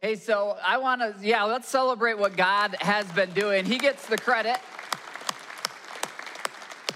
Hey, so I want to, yeah, let's celebrate what God has been doing. He gets the credit.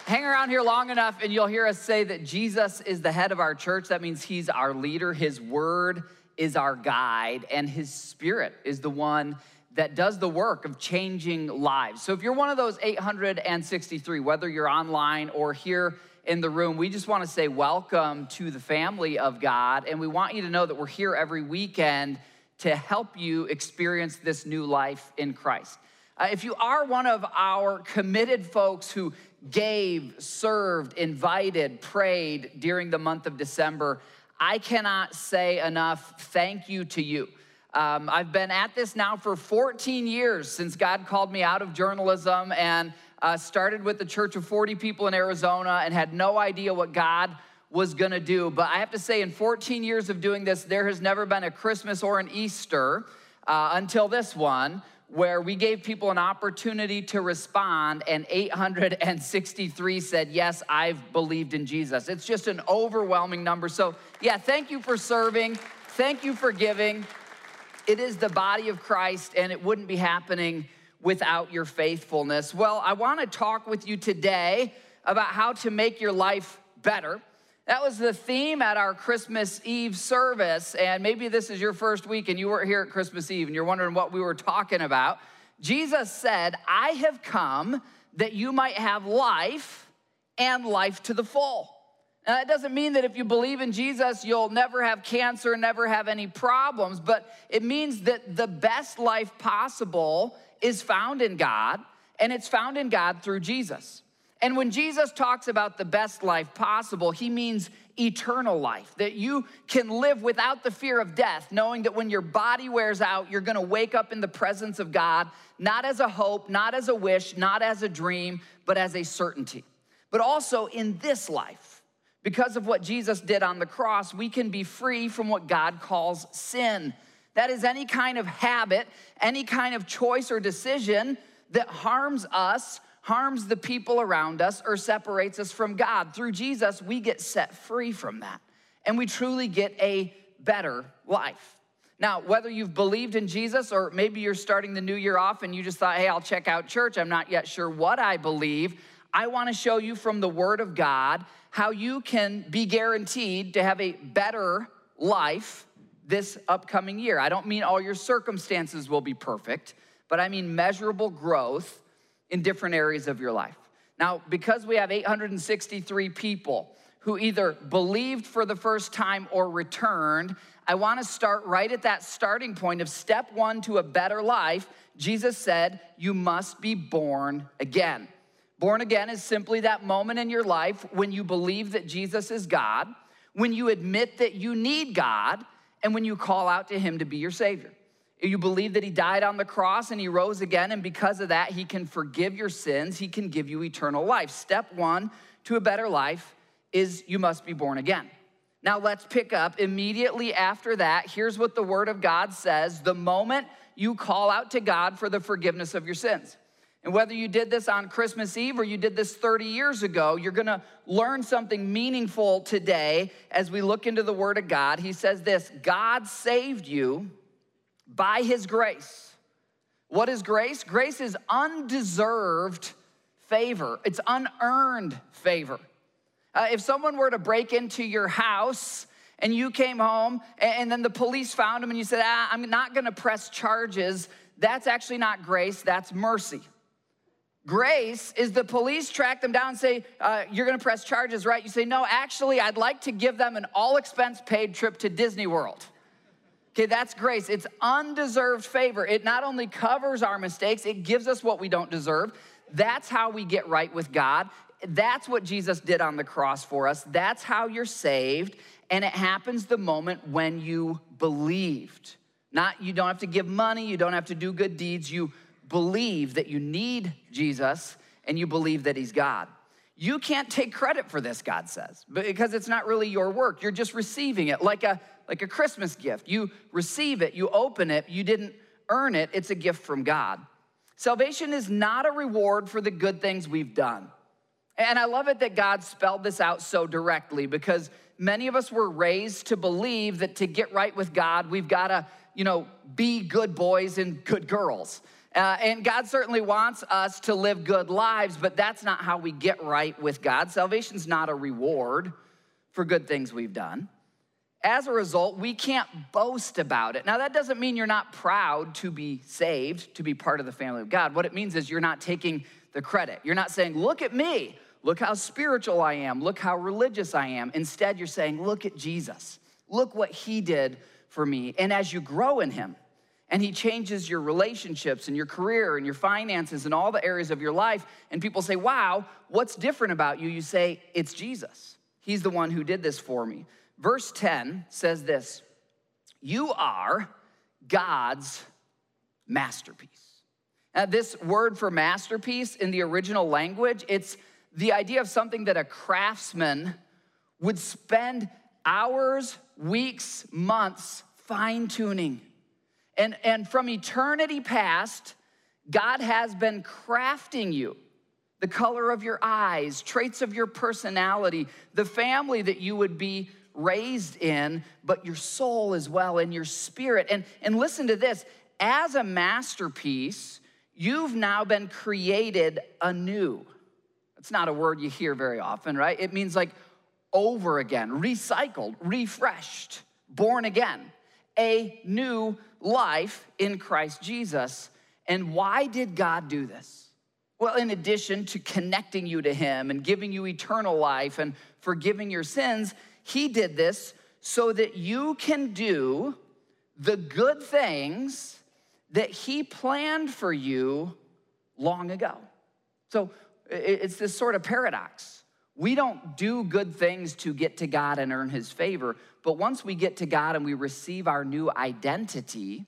Hang around here long enough and you'll hear us say that Jesus is the head of our church. That means he's our leader, his word is our guide, and his spirit is the one that does the work of changing lives. So if you're one of those 863, whether you're online or here in the room, we just want to say welcome to the family of God. And we want you to know that we're here every weekend to help you experience this new life in Christ. Uh, if you are one of our committed folks who gave, served, invited, prayed during the month of December, I cannot say enough thank you to you. Um, I've been at this now for 14 years since God called me out of journalism and uh, started with the church of 40 people in Arizona and had no idea what God was gonna do. But I have to say, in 14 years of doing this, there has never been a Christmas or an Easter uh, until this one where we gave people an opportunity to respond, and 863 said, Yes, I've believed in Jesus. It's just an overwhelming number. So, yeah, thank you for serving. Thank you for giving. It is the body of Christ, and it wouldn't be happening without your faithfulness. Well, I want to talk with you today about how to make your life better. That was the theme at our Christmas Eve service. And maybe this is your first week and you weren't here at Christmas Eve and you're wondering what we were talking about. Jesus said, I have come that you might have life and life to the full. Now, that doesn't mean that if you believe in Jesus, you'll never have cancer, never have any problems, but it means that the best life possible is found in God, and it's found in God through Jesus. And when Jesus talks about the best life possible, he means eternal life, that you can live without the fear of death, knowing that when your body wears out, you're gonna wake up in the presence of God, not as a hope, not as a wish, not as a dream, but as a certainty. But also in this life, because of what Jesus did on the cross, we can be free from what God calls sin. That is any kind of habit, any kind of choice or decision that harms us harms the people around us or separates us from God. Through Jesus, we get set free from that and we truly get a better life. Now, whether you've believed in Jesus or maybe you're starting the new year off and you just thought, hey, I'll check out church, I'm not yet sure what I believe, I wanna show you from the Word of God how you can be guaranteed to have a better life this upcoming year. I don't mean all your circumstances will be perfect, but I mean measurable growth in different areas of your life. Now, because we have 863 people who either believed for the first time or returned, I want to start right at that starting point of step one to a better life. Jesus said, You must be born again. Born again is simply that moment in your life when you believe that Jesus is God, when you admit that you need God, and when you call out to Him to be your Savior. You believe that he died on the cross and he rose again, and because of that, he can forgive your sins, he can give you eternal life. Step one to a better life is you must be born again. Now let's pick up immediately after that. Here's what the word of God says the moment you call out to God for the forgiveness of your sins. And whether you did this on Christmas Eve or you did this 30 years ago, you're gonna learn something meaningful today as we look into the Word of God. He says this God saved you by his grace. What is grace? Grace is undeserved favor, it's unearned favor. Uh, if someone were to break into your house and you came home and, and then the police found him and you said, ah, I'm not gonna press charges, that's actually not grace, that's mercy. Grace is the police track them down and say, uh, You're gonna press charges, right? You say, No, actually, I'd like to give them an all expense paid trip to Disney World. Okay, that's grace. It's undeserved favor. It not only covers our mistakes, it gives us what we don't deserve. That's how we get right with God. That's what Jesus did on the cross for us. That's how you're saved. And it happens the moment when you believed. Not, you don't have to give money, you don't have to do good deeds. You believe that you need Jesus and you believe that He's God. You can't take credit for this, God says, because it's not really your work. You're just receiving it like a like a Christmas gift. You receive it, you open it, you didn't earn it, it's a gift from God. Salvation is not a reward for the good things we've done. And I love it that God spelled this out so directly because many of us were raised to believe that to get right with God, we've got to you know, be good boys and good girls. Uh, and God certainly wants us to live good lives, but that's not how we get right with God. Salvation's not a reward for good things we've done. As a result, we can't boast about it. Now, that doesn't mean you're not proud to be saved, to be part of the family of God. What it means is you're not taking the credit. You're not saying, Look at me. Look how spiritual I am. Look how religious I am. Instead, you're saying, Look at Jesus. Look what he did for me. And as you grow in him, and he changes your relationships and your career and your finances and all the areas of your life, and people say, Wow, what's different about you? You say, It's Jesus. He's the one who did this for me. Verse 10 says this You are God's masterpiece. Now, this word for masterpiece in the original language, it's the idea of something that a craftsman would spend hours, weeks, months fine tuning. And, and from eternity past, God has been crafting you the color of your eyes, traits of your personality, the family that you would be raised in, but your soul as well and your spirit. And, and listen to this as a masterpiece, you've now been created anew. It's not a word you hear very often, right? It means like over again, recycled, refreshed, born again, a new life in Christ Jesus. And why did God do this? Well, in addition to connecting you to Him and giving you eternal life and forgiving your sins, he did this so that you can do the good things that He planned for you long ago. So it's this sort of paradox. We don't do good things to get to God and earn His favor, but once we get to God and we receive our new identity,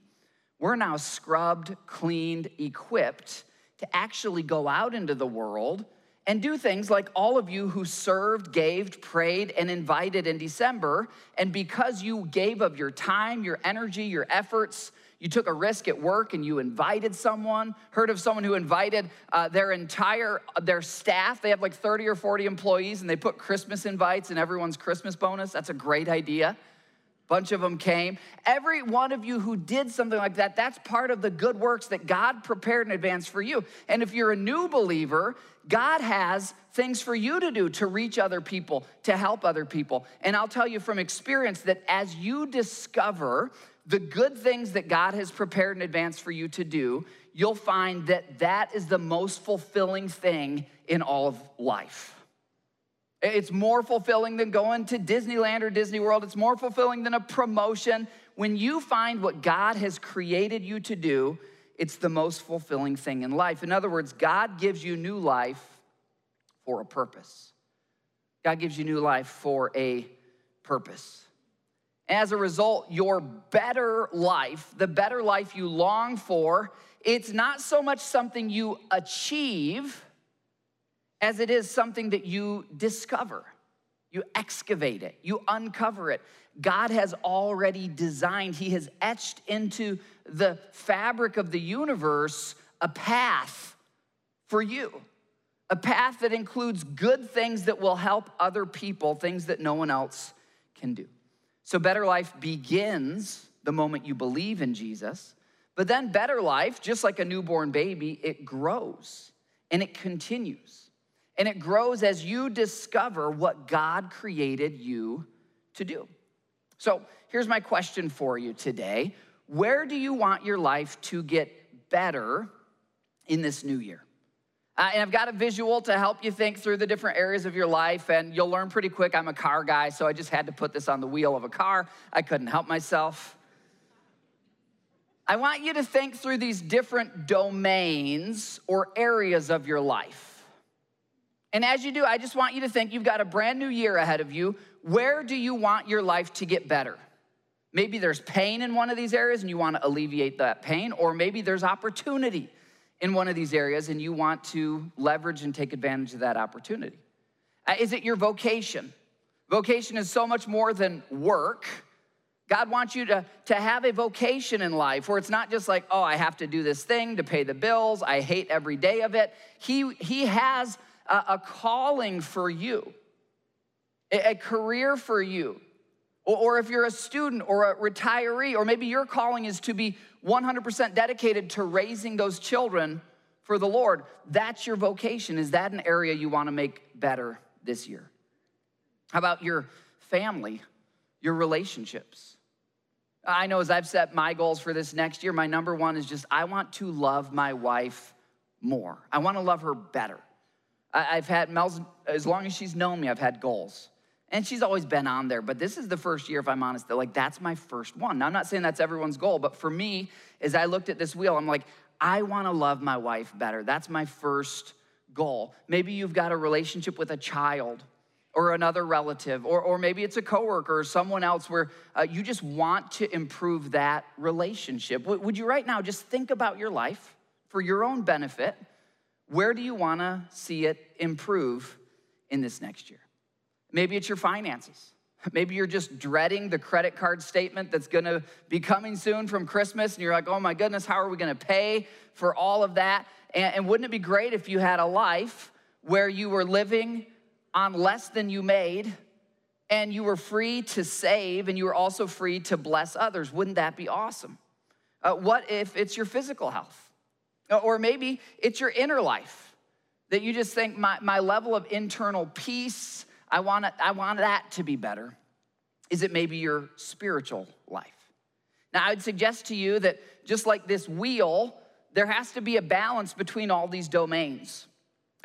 we're now scrubbed, cleaned, equipped to actually go out into the world and do things like all of you who served, gave, prayed, and invited in December. And because you gave of your time, your energy, your efforts, you took a risk at work and you invited someone heard of someone who invited uh, their entire their staff they have like 30 or 40 employees and they put christmas invites in everyone's christmas bonus that's a great idea bunch of them came. Every one of you who did something like that, that's part of the good works that God prepared in advance for you. And if you're a new believer, God has things for you to do to reach other people, to help other people. And I'll tell you from experience that as you discover the good things that God has prepared in advance for you to do, you'll find that that is the most fulfilling thing in all of life. It's more fulfilling than going to Disneyland or Disney World. It's more fulfilling than a promotion. When you find what God has created you to do, it's the most fulfilling thing in life. In other words, God gives you new life for a purpose. God gives you new life for a purpose. As a result, your better life, the better life you long for, it's not so much something you achieve as it is something that you discover. You excavate it, you uncover it. God has already designed, He has etched into the fabric of the universe a path for you, a path that includes good things that will help other people, things that no one else can do. So, better life begins the moment you believe in Jesus, but then better life, just like a newborn baby, it grows and it continues. And it grows as you discover what God created you to do. So here's my question for you today Where do you want your life to get better in this new year? Uh, and I've got a visual to help you think through the different areas of your life, and you'll learn pretty quick. I'm a car guy, so I just had to put this on the wheel of a car. I couldn't help myself. I want you to think through these different domains or areas of your life. And as you do, I just want you to think you've got a brand new year ahead of you. Where do you want your life to get better? Maybe there's pain in one of these areas and you want to alleviate that pain, or maybe there's opportunity in one of these areas and you want to leverage and take advantage of that opportunity. Uh, is it your vocation? Vocation is so much more than work. God wants you to, to have a vocation in life where it's not just like, oh, I have to do this thing to pay the bills. I hate every day of it. He, he has a, a calling for you, a, a career for you, Or, or if you're a student or a retiree, or maybe your calling is to be 100% dedicated to raising those children for the Lord, that's your vocation. Is that an area you want to make better this year? How about your family, your relationships? I know as I've set my goals for this next year, my number one is just I want to love my wife more. I want to love her better. I've had Mel's, as long as she's known me, I've had goals. And she's always been on there, but this is the first year, if I'm honest, that like that's my first one. Now, I'm not saying that's everyone's goal, but for me, as I looked at this wheel, I'm like, I wanna love my wife better. That's my first goal. Maybe you've got a relationship with a child or another relative, or, or maybe it's a coworker or someone else where uh, you just want to improve that relationship. W- would you right now just think about your life for your own benefit? Where do you wanna see it improve in this next year? Maybe it's your finances. Maybe you're just dreading the credit card statement that's gonna be coming soon from Christmas, and you're like, oh my goodness, how are we gonna pay for all of that? And, and wouldn't it be great if you had a life where you were living on less than you made and you were free to save and you were also free to bless others? Wouldn't that be awesome? Uh, what if it's your physical health? Or maybe it's your inner life that you just think, my, my level of internal peace I want, I want that to be better. Is it maybe your spiritual life? Now, I'd suggest to you that just like this wheel, there has to be a balance between all these domains.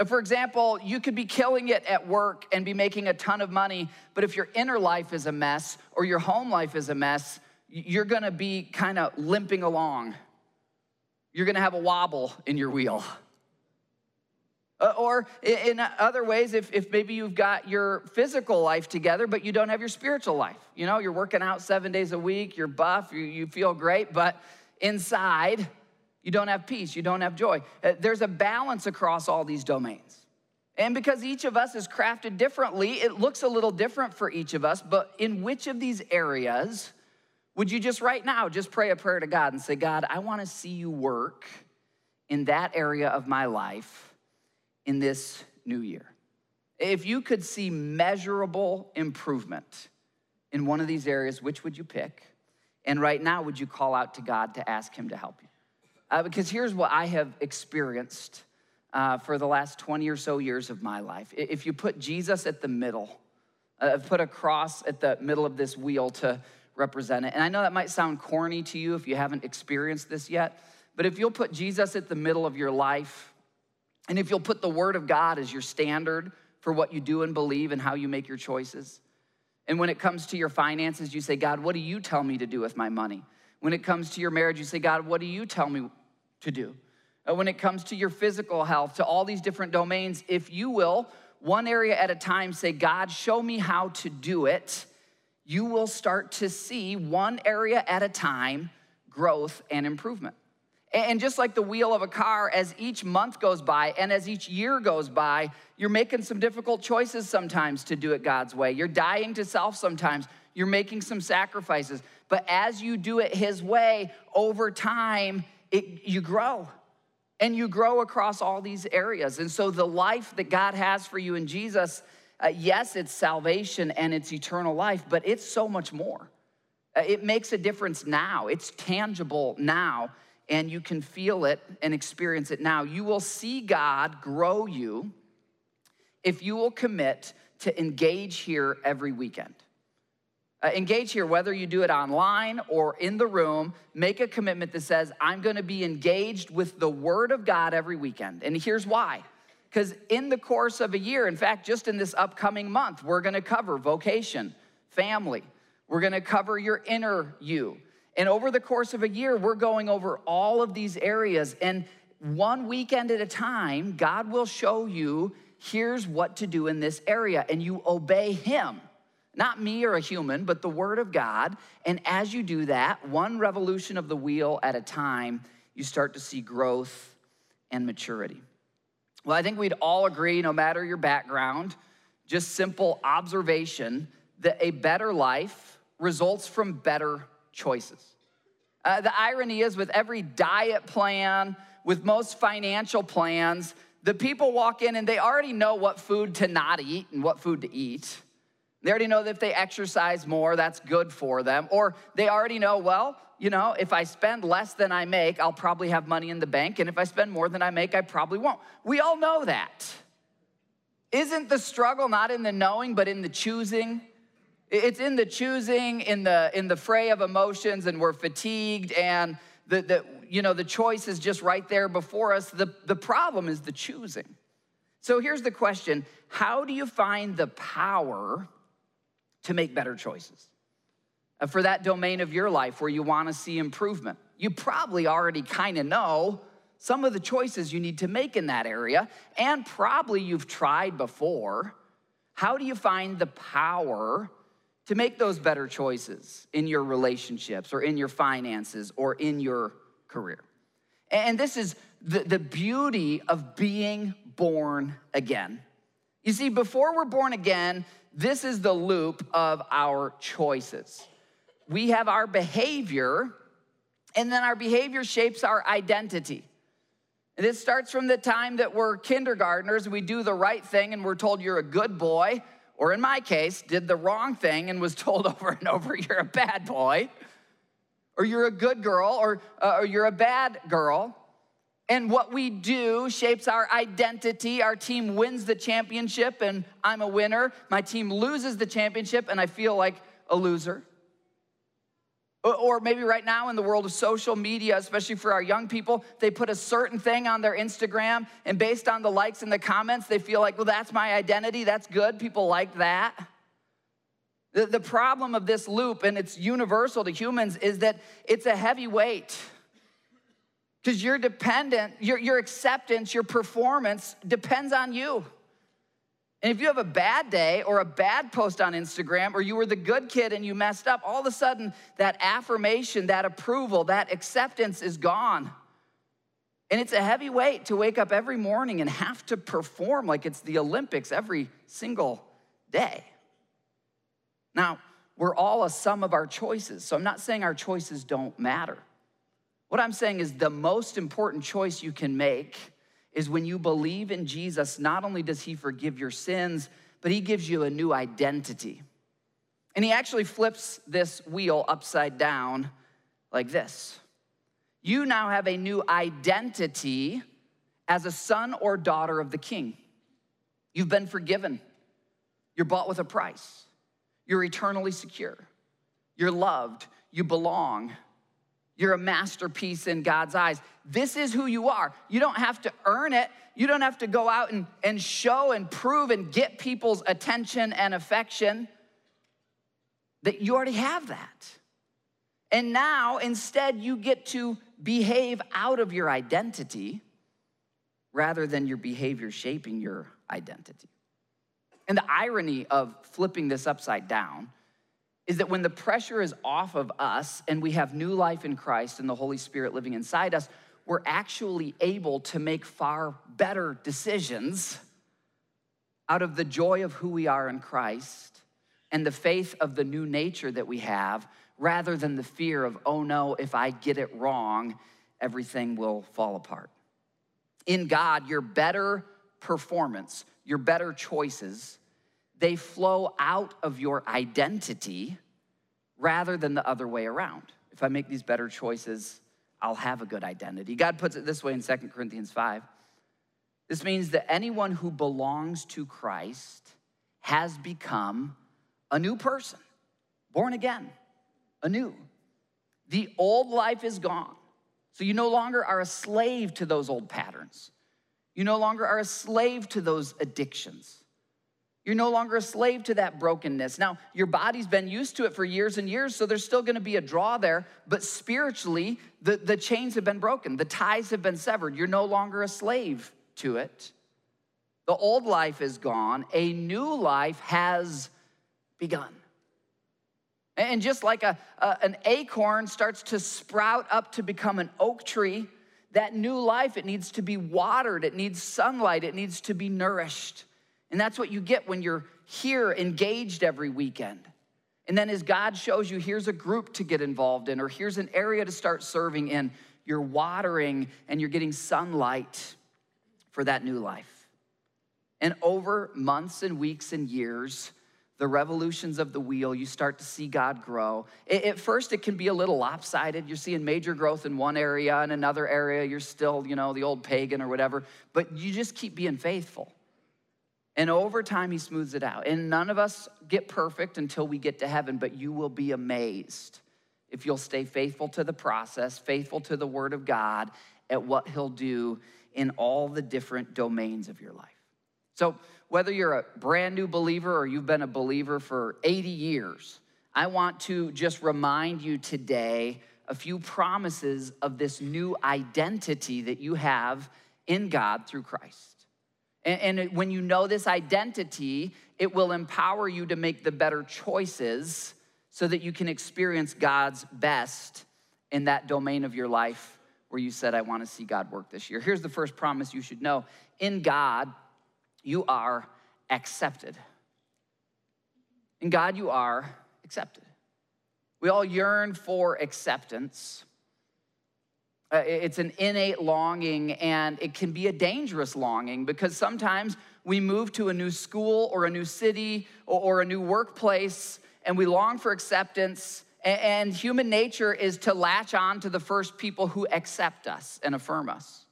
For example, you could be killing it at work and be making a ton of money, but if your inner life is a mess or your home life is a mess, you're gonna be kind of limping along. You're gonna have a wobble in your wheel. Uh, or in other ways, if, if maybe you've got your physical life together, but you don't have your spiritual life. You know, you're working out seven days a week, you're buff, you, you feel great, but inside, you don't have peace, you don't have joy. Uh, there's a balance across all these domains. And because each of us is crafted differently, it looks a little different for each of us, but in which of these areas would you just right now just pray a prayer to God and say, God, I wanna see you work in that area of my life in this new year. If you could see measurable improvement in one of these areas, which would you pick? And right now, would you call out to God to ask Him to help you? Uh, because here's what I have experienced uh, for the last 20 or so years of my life. If you put Jesus at the middle, uh, put a cross at the middle of this wheel to represent it. And I know that might sound corny to you if you haven't experienced this yet, but if you'll put Jesus at the middle of your life, and if you'll put the Word of God as your standard for what you do and believe and how you make your choices. And when it comes to your finances, you say, God, what do you tell me to do with my money? When it comes to your marriage, you say, God, what do you tell me to do? Uh, when it comes to your physical health, to all these different domains, if you will, one area at a time, say, God, show me how to do it, you will start to see one area at a time growth and improvement. And just like the wheel of a car, as each month goes by and as each year goes by, you're making some difficult choices sometimes to do it God's way. You're dying to self sometimes. You're making some sacrifices. But as you do it His way, over time, it, you grow. And you grow across all these areas. And so the life that God has for you in Jesus, uh, yes, it's salvation and it's eternal life, but it's so much more. Uh, it makes a difference now, it's tangible now and you can feel it and experience it now. You will see God grow you if you will commit to engage here every weekend. Uh, engage here, whether you do it online or in the room, make a commitment that says, I'm gonna be engaged with the Word of God every weekend. And here's why. Because in the course of a year, in fact, just in this upcoming month, we're gonna cover vocation, family, we're gonna cover your inner you. And over the course of a year, we're going over all of these areas. And one weekend at a time, God will show you here's what to do in this area. And you obey Him, not me or a human, but the Word of God. And as you do that, one revolution of the wheel at a time, you start to see growth and maturity. Well, I think we'd all agree, no matter your background, just simple observation, that a better life results from better choices. Uh, the irony is, with every diet plan, with most financial plans, the people walk in and they already know what food to not eat and what food to eat. They already know that if they exercise more, that's good for them. Or they already know, well, you know, if I spend less than I make, I'll probably have money in the bank. And if I spend more than I make, I probably won't. We all know that. Isn't the struggle not in the knowing, but in the choosing? It's in the choosing, in the in the fray of emotions, and we're fatigued, and the, the you know the choice is just right there before us. The, the problem is the choosing. So here's the question: How do you find the power to make better choices? Uh, for that domain of your life where you want to see improvement. You probably already kind of know some of the choices you need to make in that area, and probably you've tried before. How do you find the power to make those better choices in your relationships or in your finances or in your career? And this is the, the beauty of being born again. You see, before we're born again, this is the loop of our choices we have our behavior, and then our behavior shapes our identity. And it starts from the time that we're kindergartners, we do the right thing and we're told you're a good boy, or in my case, did the wrong thing and was told over and over you're a bad boy, or you're a good girl, or, uh, or you're a bad girl. And what we do shapes our identity. Our team wins the championship and I'm a winner. My team loses the championship and I feel like a loser. Or maybe right now in the world of social media, especially for our young people, they put a certain thing on their Instagram, and based on the likes and the comments, they feel like, well, that's my identity, that's good, people like that. The, the problem of this loop, and it's universal to humans, is that it's a heavy weight. Because you're dependent, your, your acceptance, your performance depends on you. And if you have a bad day or a bad post on Instagram, or you were the good kid and you messed up, all of a sudden that affirmation, that approval, that acceptance is gone. And it's a heavy weight to wake up every morning and have to perform like it's the Olympics every single day. Now, we're all a sum of our choices, so I'm not saying our choices don't matter. What I'm saying is the most important choice you can make is when you believe in Jesus, not only does he forgive your sins, but he gives you a new identity. And he actually flips this wheel upside down like this. You now have a new identity as a son or daughter of the king. You've been forgiven. You're bought with a price. You're eternally secure. You're loved. You belong. You're a masterpiece in God's eyes. This is who you are. You don't have to earn it. You don't have to go out and, and show and prove and get people's attention and affection. That you already have that. And now, instead, you get to behave out of your identity rather than your behavior shaping your identity. And the irony of flipping this upside down is that when the pressure is off of us and we have new life in Christ and the Holy Spirit living inside us, we're actually able to make far better decisions out of the joy of who we are in Christ and the faith of the new nature that we have, rather than the fear of, oh no, if I get it wrong, everything will fall apart. In God, your better performance, your better choices, they flow out of your identity rather than the other way around. If I make these better choices, I'll have a good identity. God puts it this way in 2 Corinthians 5. This means that anyone who belongs to Christ has become a new person, born again, anew. The old life is gone. So you no longer are a slave to those old patterns. You no longer are a slave to those addictions. You're no longer a slave to that brokenness. Now, your body's been used to it for years and years, so there's still gonna be a draw there, but spiritually, the, the chains have been broken, the ties have been severed. You're no longer a slave to it. The old life is gone, a new life has begun. And just like a, a, an acorn starts to sprout up to become an oak tree, that new life, it needs to be watered, it needs sunlight, it needs to be nourished. And that's what you get when you're here engaged every weekend. And then as God shows you, here's a group to get involved in, or here's an area to start serving in, you're watering and you're getting sunlight for that new life. And over months and weeks and years, the revolutions of the wheel, you start to see God grow. At first, it can be a little lopsided. You're seeing major growth in one area, in another area, you're still, you know, the old pagan or whatever, but you just keep being faithful. And over time, he smooths it out. And none of us get perfect until we get to heaven, but you will be amazed if you'll stay faithful to the process, faithful to the word of God at what he'll do in all the different domains of your life. So, whether you're a brand new believer or you've been a believer for 80 years, I want to just remind you today a few promises of this new identity that you have in God through Christ. And, and, when you know this identity, it will empower you to make the better choices so that you can experience God's best in that domain of your life where you said, I want to see God work this year. Here's the first promise you should know in God, you are accepted. In God, you are accepted. We all yearn for acceptance. Uh, it's an innate longing, and it can be a dangerous longing because sometimes we move to a new school or a new city or, or a new workplace and we long for acceptance. And, and human nature is to latch on to the first people who accept us and affirm us.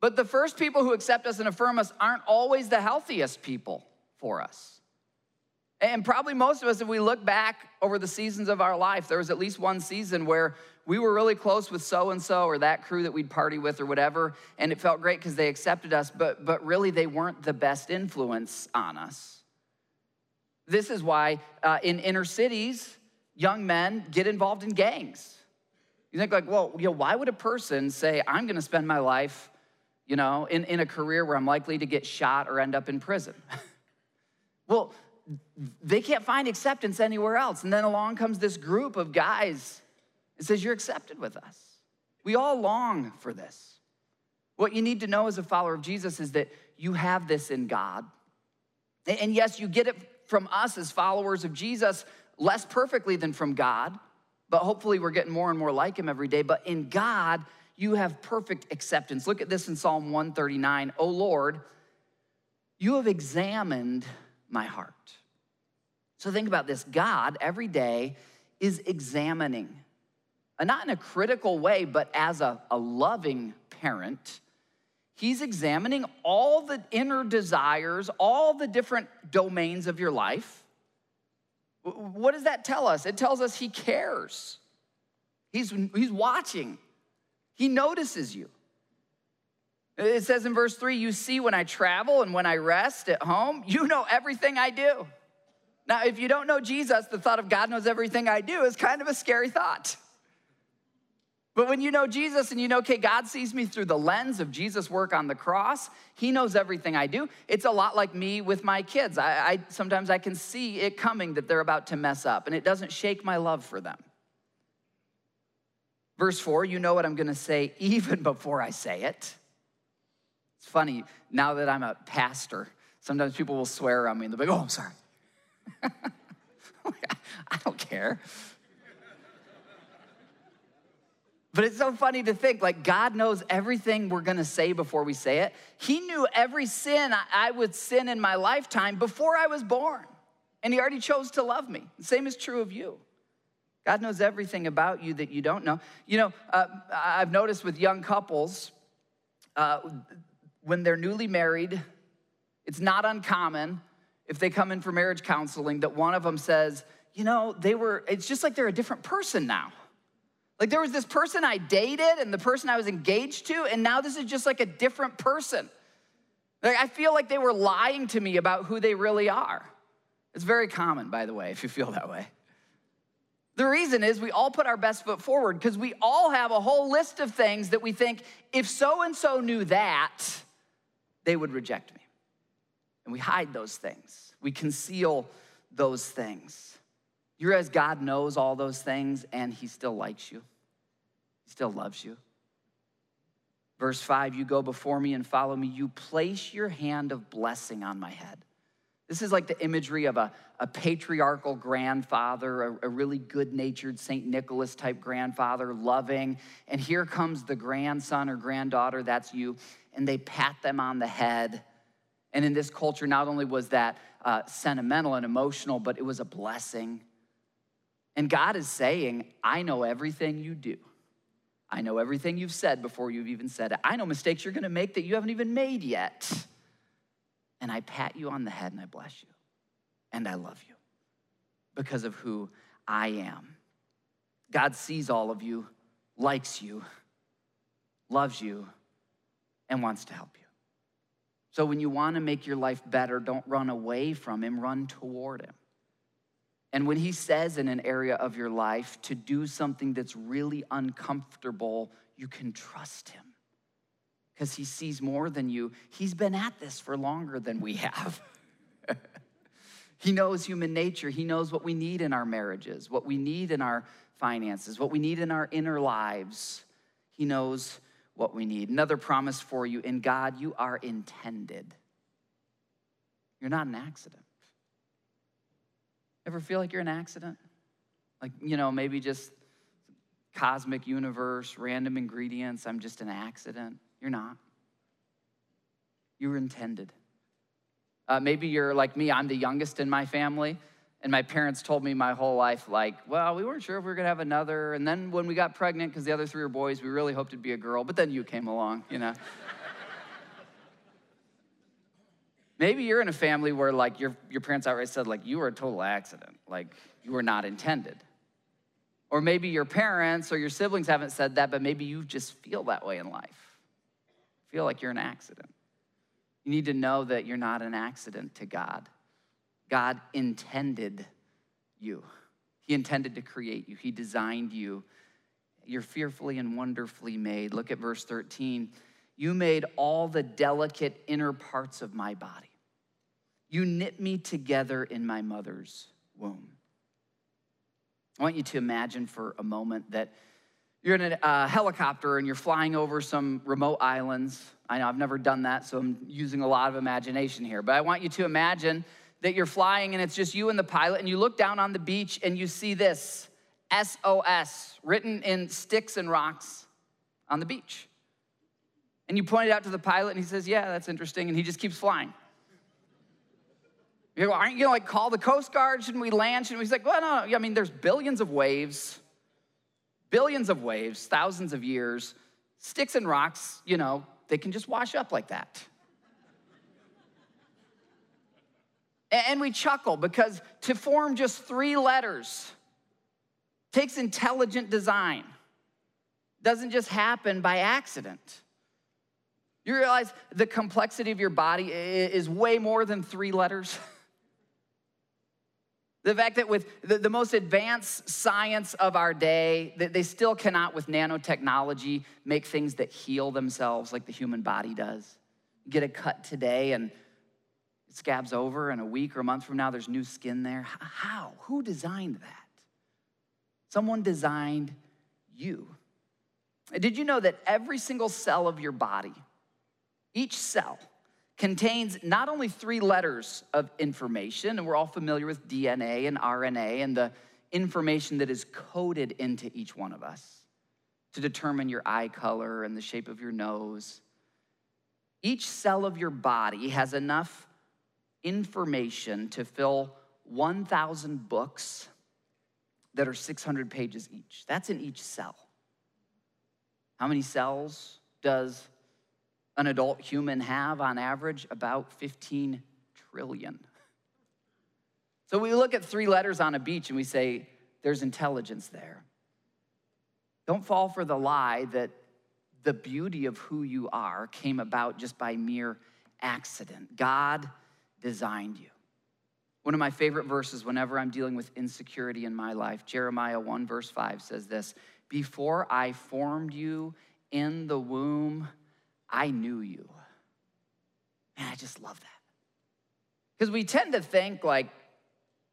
But the first people who accept us and affirm us aren't always the healthiest people for us. And probably most of us, if we look back over the seasons of our life, there was at least one season where we were really close with so and so or that crew that we'd party with or whatever, and it felt great because they accepted us, but, but really they weren't the best influence on us. This is why uh, in inner cities, young men get involved in gangs. You think, like, well, you know, why would a person say, I'm gonna spend my life you know, in, in a career where I'm likely to get shot or end up in prison. well, they can't find acceptance anywhere else. And then along comes this group of guys and says, You're accepted with us. We all long for this. What you need to know as a follower of Jesus is that you have this in God. And yes, you get it from us as followers of Jesus less perfectly than from God, but hopefully we're getting more and more like Him every day. But in God, you have perfect acceptance. Look at this in Psalm 139. Oh Lord, you have examined my heart. So think about this God every day is examining, not in a critical way, but as a, a loving parent. He's examining all the inner desires, all the different domains of your life. What does that tell us? It tells us he cares. He's, he's watching. He notices you. It says in verse three, you see when I travel and when I rest at home, you know everything I do. Now, if you don't know Jesus, the thought of God knows everything I do is kind of a scary thought. But when you know Jesus and you know, okay, God sees me through the lens of Jesus' work on the cross, He knows everything I do. It's a lot like me with my kids. I, I sometimes I can see it coming that they're about to mess up, and it doesn't shake my love for them. Verse 4, you know what I'm gonna say even before I say it. It's funny, now that I'm a pastor, sometimes people will swear on me and they'll be like, oh, I'm sorry. I don't care. But it's so funny to think like God knows everything we're gonna say before we say it. He knew every sin I would sin in my lifetime before I was born. And He already chose to love me. The same is true of you. God knows everything about you that you don't know. You know, uh, I've noticed with young couples, uh, when they're newly married, it's not uncommon if they come in for marriage counseling that one of them says, you know, they were, it's just like they're a different person now. Like there was this person I dated and the person I was engaged to, and now this is just like a different person. Like I feel like they were lying to me about who they really are. It's very common, by the way, if you feel that way. The reason is we all put our best foot forward because we all have a whole list of things that we think if so and so knew that, they would reject me. And we hide those things, we conceal those things. You realize God knows all those things and He still likes you, still loves you. Verse 5 You go before me and follow me, you place your hand of blessing on my head. This is like the imagery of a, a patriarchal grandfather, a, a really good natured St. Nicholas type grandfather, loving. And here comes the grandson or granddaughter, that's you, and they pat them on the head And in this culture, not only was that uh, sentimental and emotional, but it was a blessing. And God is saying, I know everything you do. I know everything you've said before you've even said it. I know mistakes you're gonna make that you haven't even made yet. And I pat you on the head and I bless you. And I love you because of who I am. God sees all of you, likes you, loves you, and wants to help you. So when you want to make your life better, don't run away from Him, run toward Him. And when He says in an area of your life to do something that's really uncomfortable, you can trust Him because He sees more than you. He's been at this for longer than we have. he knows human nature, He knows what we need in our marriages, what we need in our finances, what we need in our inner lives. He knows what we need. Another promise for you in God, you are intended. You're not an accident. Ever feel like you're an accident? Like, you know, maybe just cosmic universe, random ingredients, I'm just an accident. You're not. You were intended. Uh, maybe you're like me, I'm the youngest in my family. And my parents told me my whole life, like, well, we weren't sure if we were gonna have another. And then when we got pregnant, because the other three were boys, we really hoped it'd be a girl. But then you came along, you know. Maybe you're in a family where, like, your, your parents outright said, like, you were a total accident, like, you were not intended. Or maybe your parents or your siblings haven't said that, but maybe you just feel that way in life. Feel like you're an accident. You need to know that you're not an accident to God. God intended you. He intended to create you. He designed you. You're fearfully and wonderfully made. Look at verse 13. You made all the delicate inner parts of my body. You knit me together in my mother's womb. I want you to imagine for a moment that you're in a uh, helicopter and you're flying over some remote islands. I know I've never done that, so I'm using a lot of imagination here. But I want you to imagine that you're flying and it's just you and the pilot, and you look down on the beach and you see this SOS written in sticks and rocks on the beach. And you point it out to the pilot, and he says, Yeah, that's interesting. And he just keeps flying. You go, Aren't you gonna like call the Coast Guard? Shouldn't we land? Shouldn't we? He's like, Well, no, no. I mean, there's billions of waves, billions of waves, thousands of years. Sticks and rocks, you know, they can just wash up like that. And we chuckle because to form just three letters takes intelligent design. Doesn't just happen by accident. You realize the complexity of your body is way more than three letters. The fact that with the, the, most advanced science of our day, that they still cannot, with nanotechnology, make things that heal themselves like the human body does. get a cut today and it scabs over, and a week or a month from now, there's new skin there. How? Who designed that? Someone designed you. Did you know that every single cell of your body, each cell, contains not only three letters of information, and we're all familiar with DNA and RNA and the information that is coded into each one of us to determine your eye color and the shape of your nose. Each cell of your body has enough information to fill 1,000 books that are 600 pages each. That's in each cell. How many cells does an adult human have on average? About 15 trillion. So we look at three letters on a beach and we say, there's intelligence there. Don't fall for the lie that the beauty of who you are came about just by mere accident. God designed you. One of my favorite verses whenever I'm dealing with insecurity in my life, Jeremiah 1, verse 5 says this Before I formed you in the womb, I knew you. And I just love that. Because we tend to think like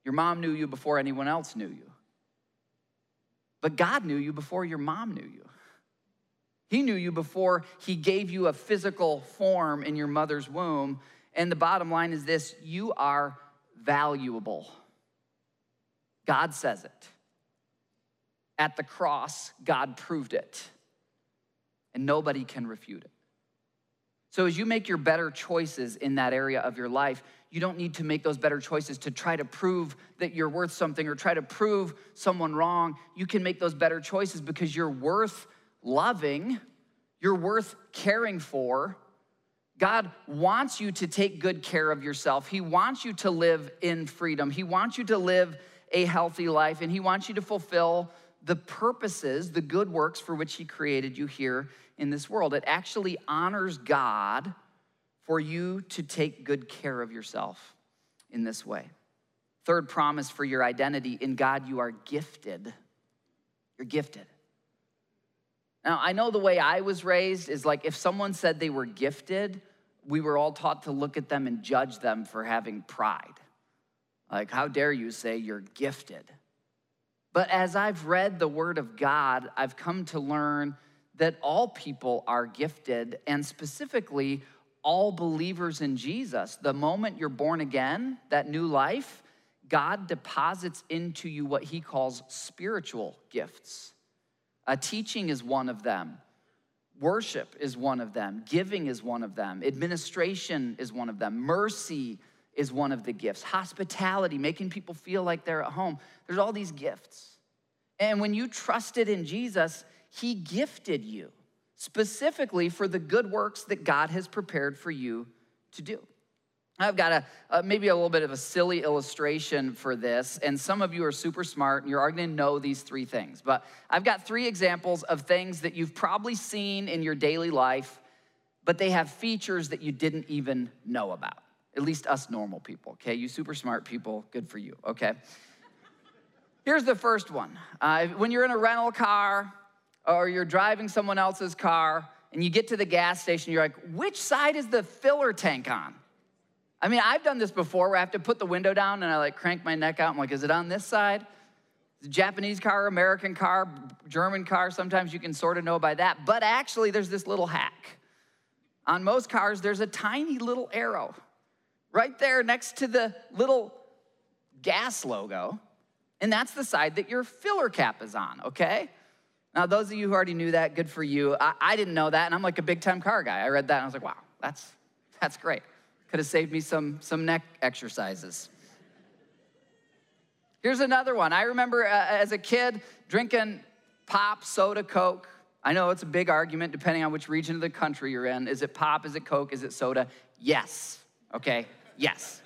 your mom knew you before anyone else knew you. But God knew you before your mom knew you. He knew you before He gave you a physical form in your mother's womb. And the bottom line is this you are valuable. God says it. At the cross, God proved it. And nobody can refute it. So, as you make your better choices in that area of your life, you don't need to make those better choices to try to prove that you're worth something or try to prove someone wrong. You can make those better choices because you're worth loving, you're worth caring for. God wants you to take good care of yourself. He wants you to live in freedom. He wants you to live a healthy life, and He wants you to fulfill the purposes, the good works for which He created you here in this world. It actually honors God for you to take good care of yourself in this way. Third promise for your identity in God, you are gifted. You're gifted. Now, I know the way I was raised is like if someone said they were gifted, we were all taught to look at them and judge them for having pride. Like, how dare you say you're gifted? But as I've read the Word of God, I've come to learn that all people are gifted, and specifically, all believers in Jesus. The moment you're born again, that new life, God deposits into you what He calls spiritual gifts. A teaching is one of them. Worship is one of them. Giving is one of them. Administration is one of them. Mercy is one of the gifts. Hospitality, making people feel like they're at home. There's all these gifts. And when you trusted in Jesus, He gifted you specifically for the good works that God has prepared for you to do. I've got a, maybe a little bit of a silly illustration for this, and some of you are super smart and you're already gonna know these three things. But I've got three examples of things that you've probably seen in your daily life, but they have features that you didn't even know about. At least us normal people, okay? You super smart people, good for you, okay? Here's the first one. Uh, when you're in a rental car or you're driving someone else's car and you get to the gas station, you're like, which side is the filler tank on? I mean, I've done this before where I have to put the window down and I like crank my neck out. I'm like, is it on this side? Japanese car, American car, German car, sometimes you can sort of know by that. But actually, there's this little hack. On most cars, there's a tiny little arrow right there next to the little gas logo. And that's the side that your filler cap is on, okay? Now, those of you who already knew that, good for you. I, I didn't know that, and I'm like a big time car guy. I read that and I was like, wow, that's, that's great. Could have saved me some, some neck exercises. Here's another one. I remember uh, as a kid drinking pop, soda, Coke. I know it's a big argument depending on which region of the country you're in. Is it pop? Is it Coke? Is it soda? Yes. Okay, yes.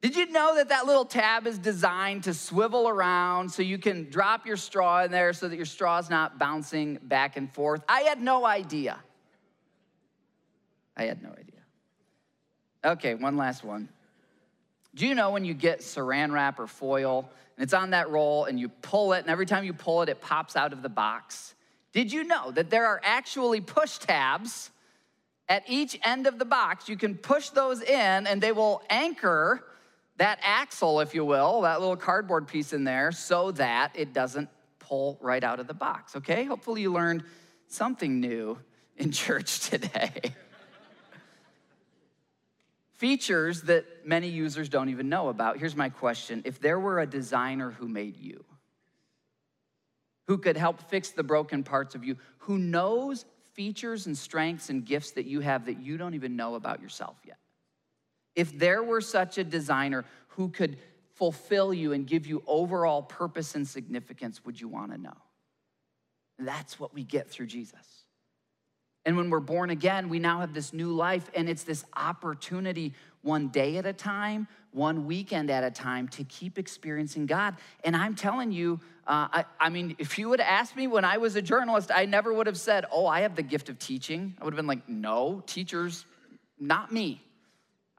Did you know that that little tab is designed to swivel around so you can drop your straw in there so that your straw is not bouncing back and forth? I had no idea. I had no idea. Okay, one last one. Do you know when you get saran wrap or foil and it's on that roll and you pull it, and every time you pull it, it pops out of the box? Did you know that there are actually push tabs at each end of the box? You can push those in and they will anchor that axle, if you will, that little cardboard piece in there, so that it doesn't pull right out of the box, okay? Hopefully, you learned something new in church today. Features that many users don't even know about. Here's my question If there were a designer who made you, who could help fix the broken parts of you, who knows features and strengths and gifts that you have that you don't even know about yourself yet, if there were such a designer who could fulfill you and give you overall purpose and significance, would you want to know? That's what we get through Jesus. And when we're born again, we now have this new life, and it's this opportunity one day at a time, one weekend at a time to keep experiencing God. And I'm telling you, uh, I, I, mean, if you would ask me when I was a journalist, I never would have said, Oh, I have the gift of teaching. I would have been like, No, teachers, not me.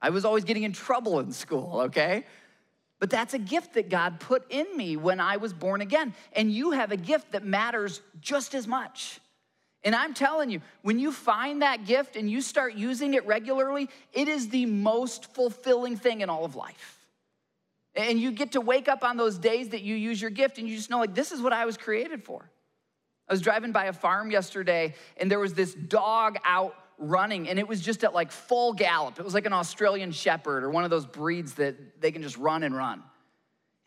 I was always getting in trouble in school, okay? But that's a gift that God put in me when I was born again. And you have a gift that matters just as much. And I'm telling you, when you find that gift and you start using it regularly, it is the most fulfilling thing in all of life. And you get to wake up on those days that you use your gift and you just know, like, this is what I was created for. I was driving by a farm yesterday and there was this dog out running and it was just at like full gallop. It was like an Australian shepherd or one of those breeds that they can just run and run.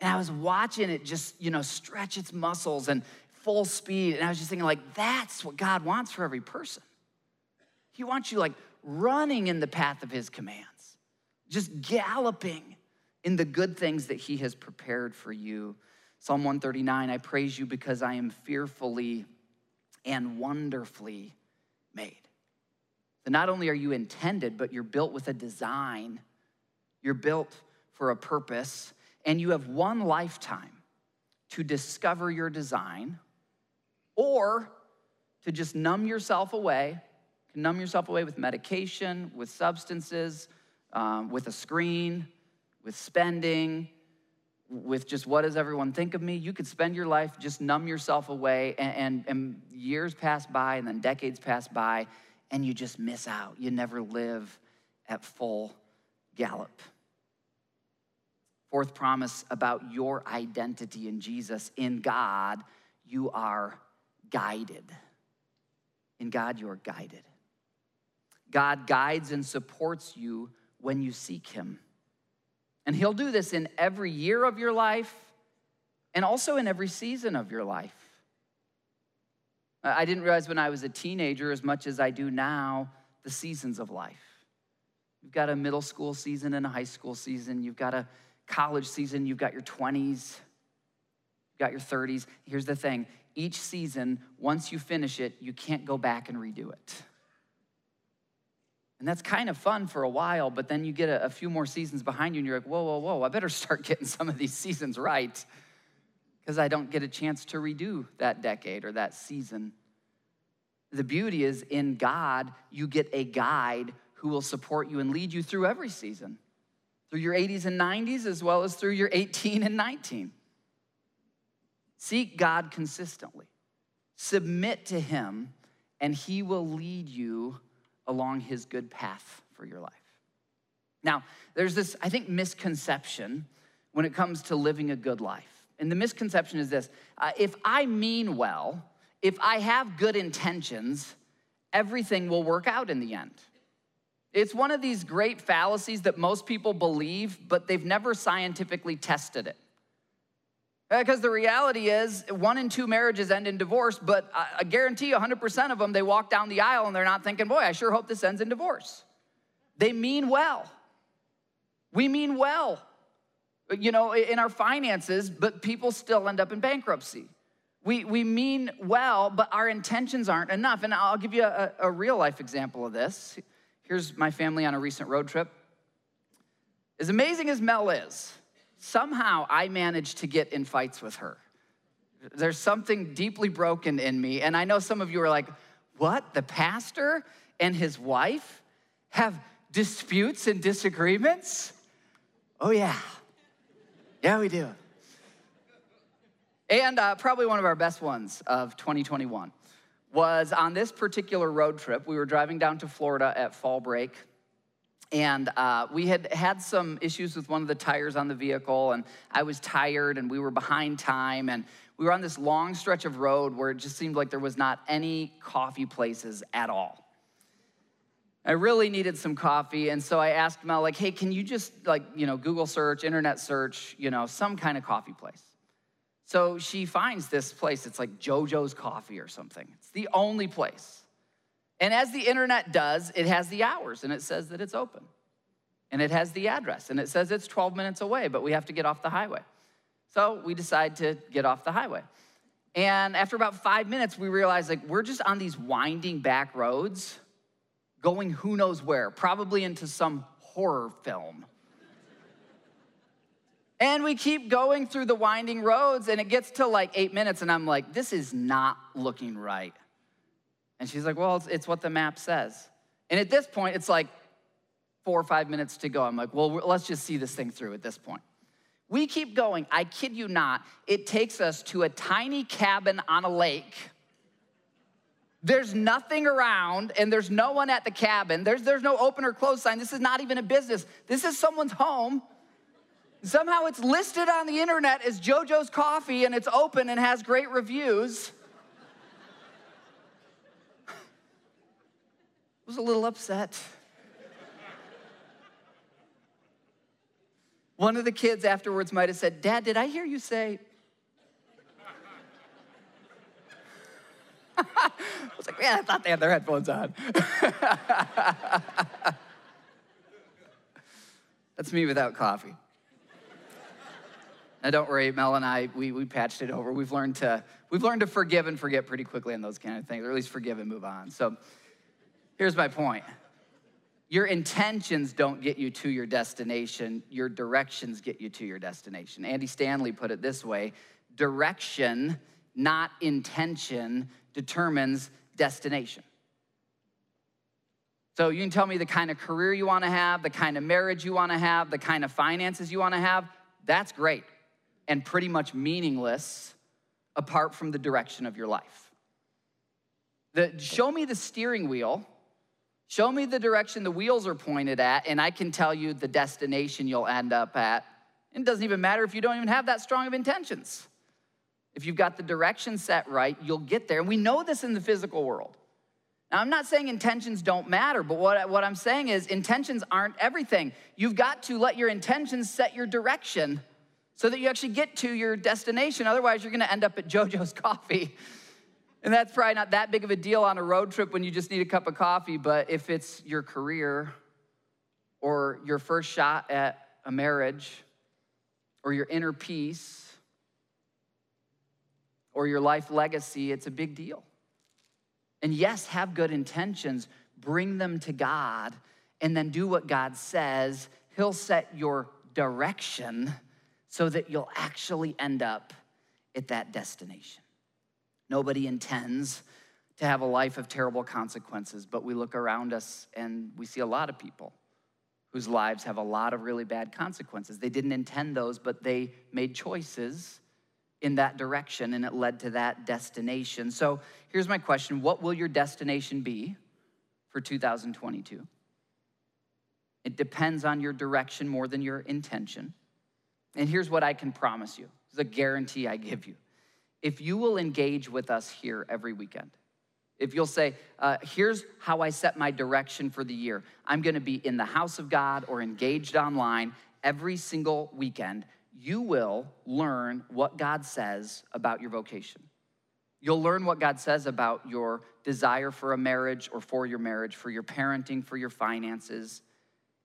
And I was watching it just, you know, stretch its muscles and full speed. And I was just thinking, like, that's what God wants for every person. He wants you like running in the path of his commands, just galloping in the good things that he has prepared for you. Psalm 139 I praise you because I am fearfully and wonderfully made. So not only are you intended, but you're built with a design, you're built for a purpose, and you have one lifetime to discover your design or to just numb yourself away, numb yourself away with medication, with substances, um, with a screen, with spending, with just what does everyone think of me? You could spend your life just numb yourself away, and, and, and years pass by, and then decades pass by, and you just miss out. You never live at full gallop. Fourth promise about your identity in Jesus. In God, you are guided. In God, you are guided. God guides and supports you when you seek Him. And He'll do this in every year of your life and also in every season of your life. I didn't realize when I was a teenager, as much as I do now, the seasons of life. You've got a middle school season and a high school season. You've got a college season. You've got your 20s. You've got your 30s. Here's the thing each season, once you finish it, you can't go back and redo it. And that's kind of fun for a while, but then you get a, a, few more seasons behind you and you're like, whoa, whoa, whoa, I better start getting some of these seasons right because I don't get a chance to redo that decade or that season. The beauty is in God, you get a guide who will support you and lead you through every season, through your 80s and 90s, as well as through your 18 and 19. Seek God consistently, submit to Him, and He will lead you along his good path for your life. Now, there's this, I think, misconception when it comes to living a good life. And the misconception is this uh, if I mean well, if I have good intentions, everything will work out in the end. It's one of these great fallacies that most people believe, but they've never scientifically tested it. Because uh, the reality is, one in two marriages end in divorce, but I guarantee 100% of them, they walk down the aisle and they're not thinking, boy, I sure hope this ends in divorce. They mean well. We mean well, you know, in our finances, but people still end up in bankruptcy. We, we mean well, but our intentions aren't enough. And I'll give you a, a real life example of this. Here's my family on a recent road trip. As amazing as Mel is, somehow I managed to get in fights with her. There's something deeply broken in me. And I know some of you are like, what? The pastor and his wife have disputes and disagreements? Oh, yeah. Yeah, we do. And uh, probably one of our best ones of 2021 was on this particular road trip. We were driving down to Florida at fall break and uh, we had had some issues with one of the tires on the vehicle and i was tired and we were behind time and we were on this long stretch of road where it just seemed like there was not any coffee places at all. I really needed some coffee and so i asked mel like hey can you just like you know google search internet search you know some kind of coffee place? So she finds this place. It's like jojo's coffee or something. It's the only place and as the internet does, it has the hours and it says that it's open. And it has the address and it says it's 12 minutes away, but we have to get off the highway. So we decide to get off the highway. And after about five minutes, we realize like we're just on these winding back roads going who knows where, probably into some horror film. and we keep going through the winding roads, and it gets to like eight minutes, and I'm like, this is not looking right. And she's like, Well, it's, it's what the map says. And at this point, it's like four or five minutes to go. I'm like, Well, let's just see this thing through at this point. We keep going. I kid you not. It takes us to a tiny cabin on a lake. There's nothing around and there's no one at the cabin. There's, there's no open or close sign. This is not even a business. This is someone's home. Somehow it's listed on the internet as JoJo's Coffee and it's open and has great reviews. Was a little upset. One of the kids afterwards might have said, Dad, did I hear you say? I was like, man, I thought they had their headphones on. That's me without coffee. Now, don't worry, Mel and I, we, we patched it over. We've learned, to, we've learned to forgive and forget pretty quickly on those kind of things, or at least forgive and move on. So here's my point your intentions don't get you to your destination, your directions get you to your destination. Andy Stanley put it this way direction, not intention, determines destination. So you can tell me the kind of career you want to have, the kind of marriage you want to have, the kind of finances you want to have. That's great and pretty much meaningless apart from the direction of your life. The, show me the steering wheel, show me the direction the wheels are pointed at, and I can tell you the destination you'll end up at. It doesn't even matter if you don't even have that strong of intentions. If you've got the direction set right, you'll get there. And we know this in the physical world. Now, I'm not saying intentions don't matter, but what, what I'm saying is intentions aren't everything. You've got to let your intentions set your direction so that you actually get to your destination. Otherwise, you're gonna end up at JoJo's Coffee. And that's probably not that big of a deal on a road trip when you just need a cup of coffee, but if it's your career or your first shot at a marriage or your inner peace or your life legacy, it's a big deal. And yes, have good intentions, bring them to God, and then do what God says. He'll set your direction so that you'll actually end up at that destination. Nobody intends to have a life of terrible consequences, but we look around us and we see a lot of people whose lives have a lot of really bad consequences. They didn't intend those, but they made choices in that direction and it led to that destination. So here's my question What will your destination be for 2022? It depends on your direction more than your intention. And here's what I can promise you a guarantee I give you. If you will engage with us here every weekend, if you'll say, uh, here's how I set my direction for the year, I'm gonna be in the house of God or engaged online every single weekend you will learn what God says about your vocation. You'll learn what God says about your desire for a marriage or for your marriage, for your parenting, for your finances.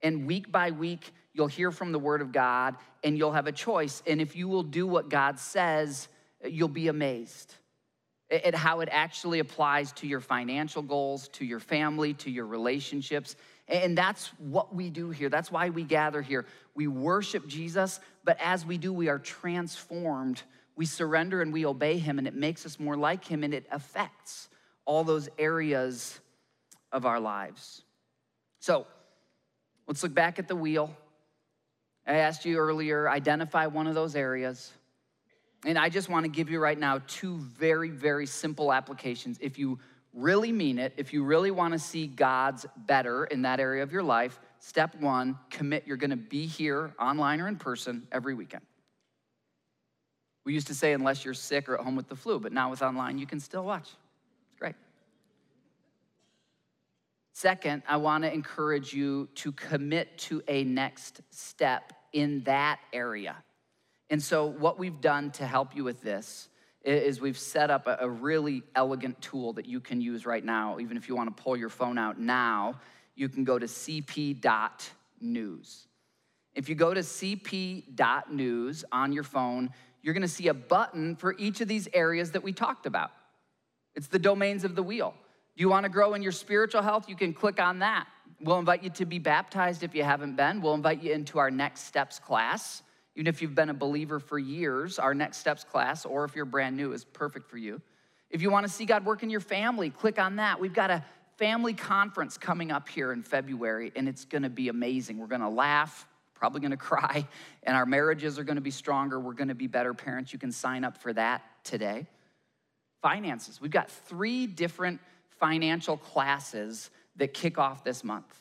And week by week, you'll hear from the Word of God and you'll have a choice. And if you will do what God says, you'll be amazed at how it actually applies to your financial goals, to your family, to your relationships. And that's what we do here. That's why we gather here. We worship Jesus, but as we do, we are transformed. We surrender and we obey Him, and it makes us more like Him, and it affects all those areas of our lives. So let's look back at the wheel. I asked you earlier, identify one of those areas. And I just want to give you right now two very, very simple applications. If you really mean it, if you really want to see God's better in that area of your life, step one, commit you're going to be here online or in person every weekend. We used to say, unless you're sick or at home with the flu, but now with online, you can still watch. It's great. Second, I want to encourage you to commit to a next step in that area. And so, what we've done to help you with this is we've set up a, really elegant tool that you can use right now. Even if you want to pull your phone out now, you can go to cp.news. If you go to cp.news on your phone, you're going to see a button for each of these areas that we talked about. It's the domains of the wheel. Do you want to grow in your spiritual health? You can click on that. We'll invite you to be baptized if you haven't been. We'll invite you into our next steps class. Even if you've been a believer for years, our Next Steps class, or if you're brand new, is perfect for you. If you want to see God work in your family, click on that. We've got a family conference coming up here in February, and it's going to be amazing. We're going to laugh, probably going to cry, and our marriages are going to be stronger. We're going to be better parents. You can sign up for that today. Finances. We've got three different financial classes that kick off this month.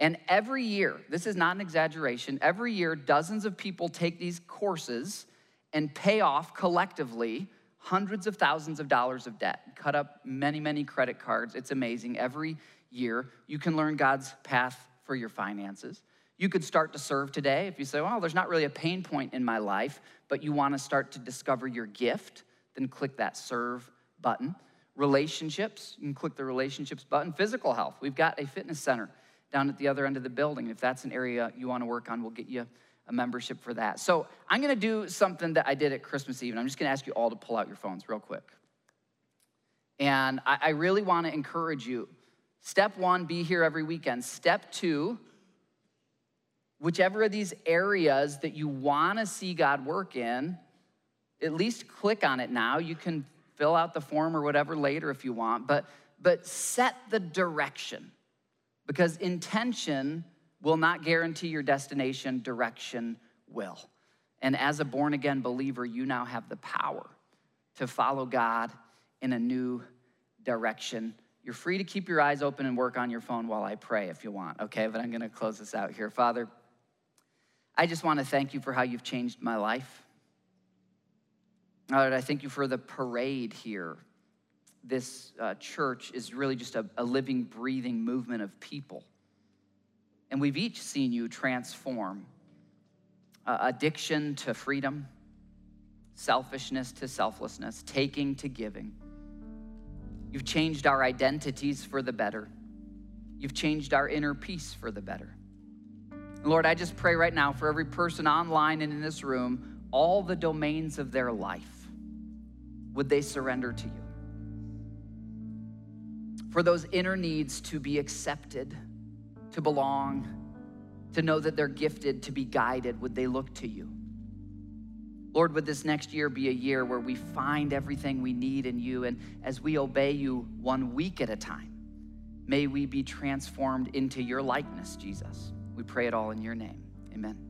And every year, this is not an exaggeration, every year, dozens of people take these courses and pay off collectively hundreds of thousands of dollars of debt, cut up many, many credit cards. It's amazing. Every year, you can learn God's path for your finances. You could start to serve today if you say, well, there's not really a pain point in my life, but you want to start to discover your gift, then click that serve button. relationships, you can click the relationships button. Physical health, we've got a fitness center down at the other end of the building. If that's an area you want to work on, we'll get you a membership for that. So I'm going to do something that I did at Christmas Eve, and I'm just going to ask you all to pull out your phones real quick. And I, I really want to encourage you. Step one, be here every weekend. Step two, whichever of these areas that you want to see God work in, at least click on it now. You can fill out the form or whatever later if you want, but, but set the direction because intention will not guarantee your destination, direction will. And as a born again believer, you now have the power to follow God in a new direction. You're free to keep your eyes open and work on your phone while I pray if you want, okay? But I'm gonna close this out here. Father, I just wanna thank you for how you've changed my life. Lord, I thank you for the parade here. This uh, church is really just a, a living, breathing movement of people. And we've each seen you transform uh, addiction to freedom, selfishness to selflessness, taking to giving. You've changed our identities for the better. You've changed our inner peace for the better. Lord, I just pray right now for every person online and in this room, all the domains of their life, would they surrender to you? For those inner needs to be accepted, to belong, to know that they're gifted, to be guided, would they look to you? Lord, would this next year be a year where we find everything we need in you, and as we obey you one week at a time, may we be transformed into your likeness, Jesus. We pray it all in your name. Amen.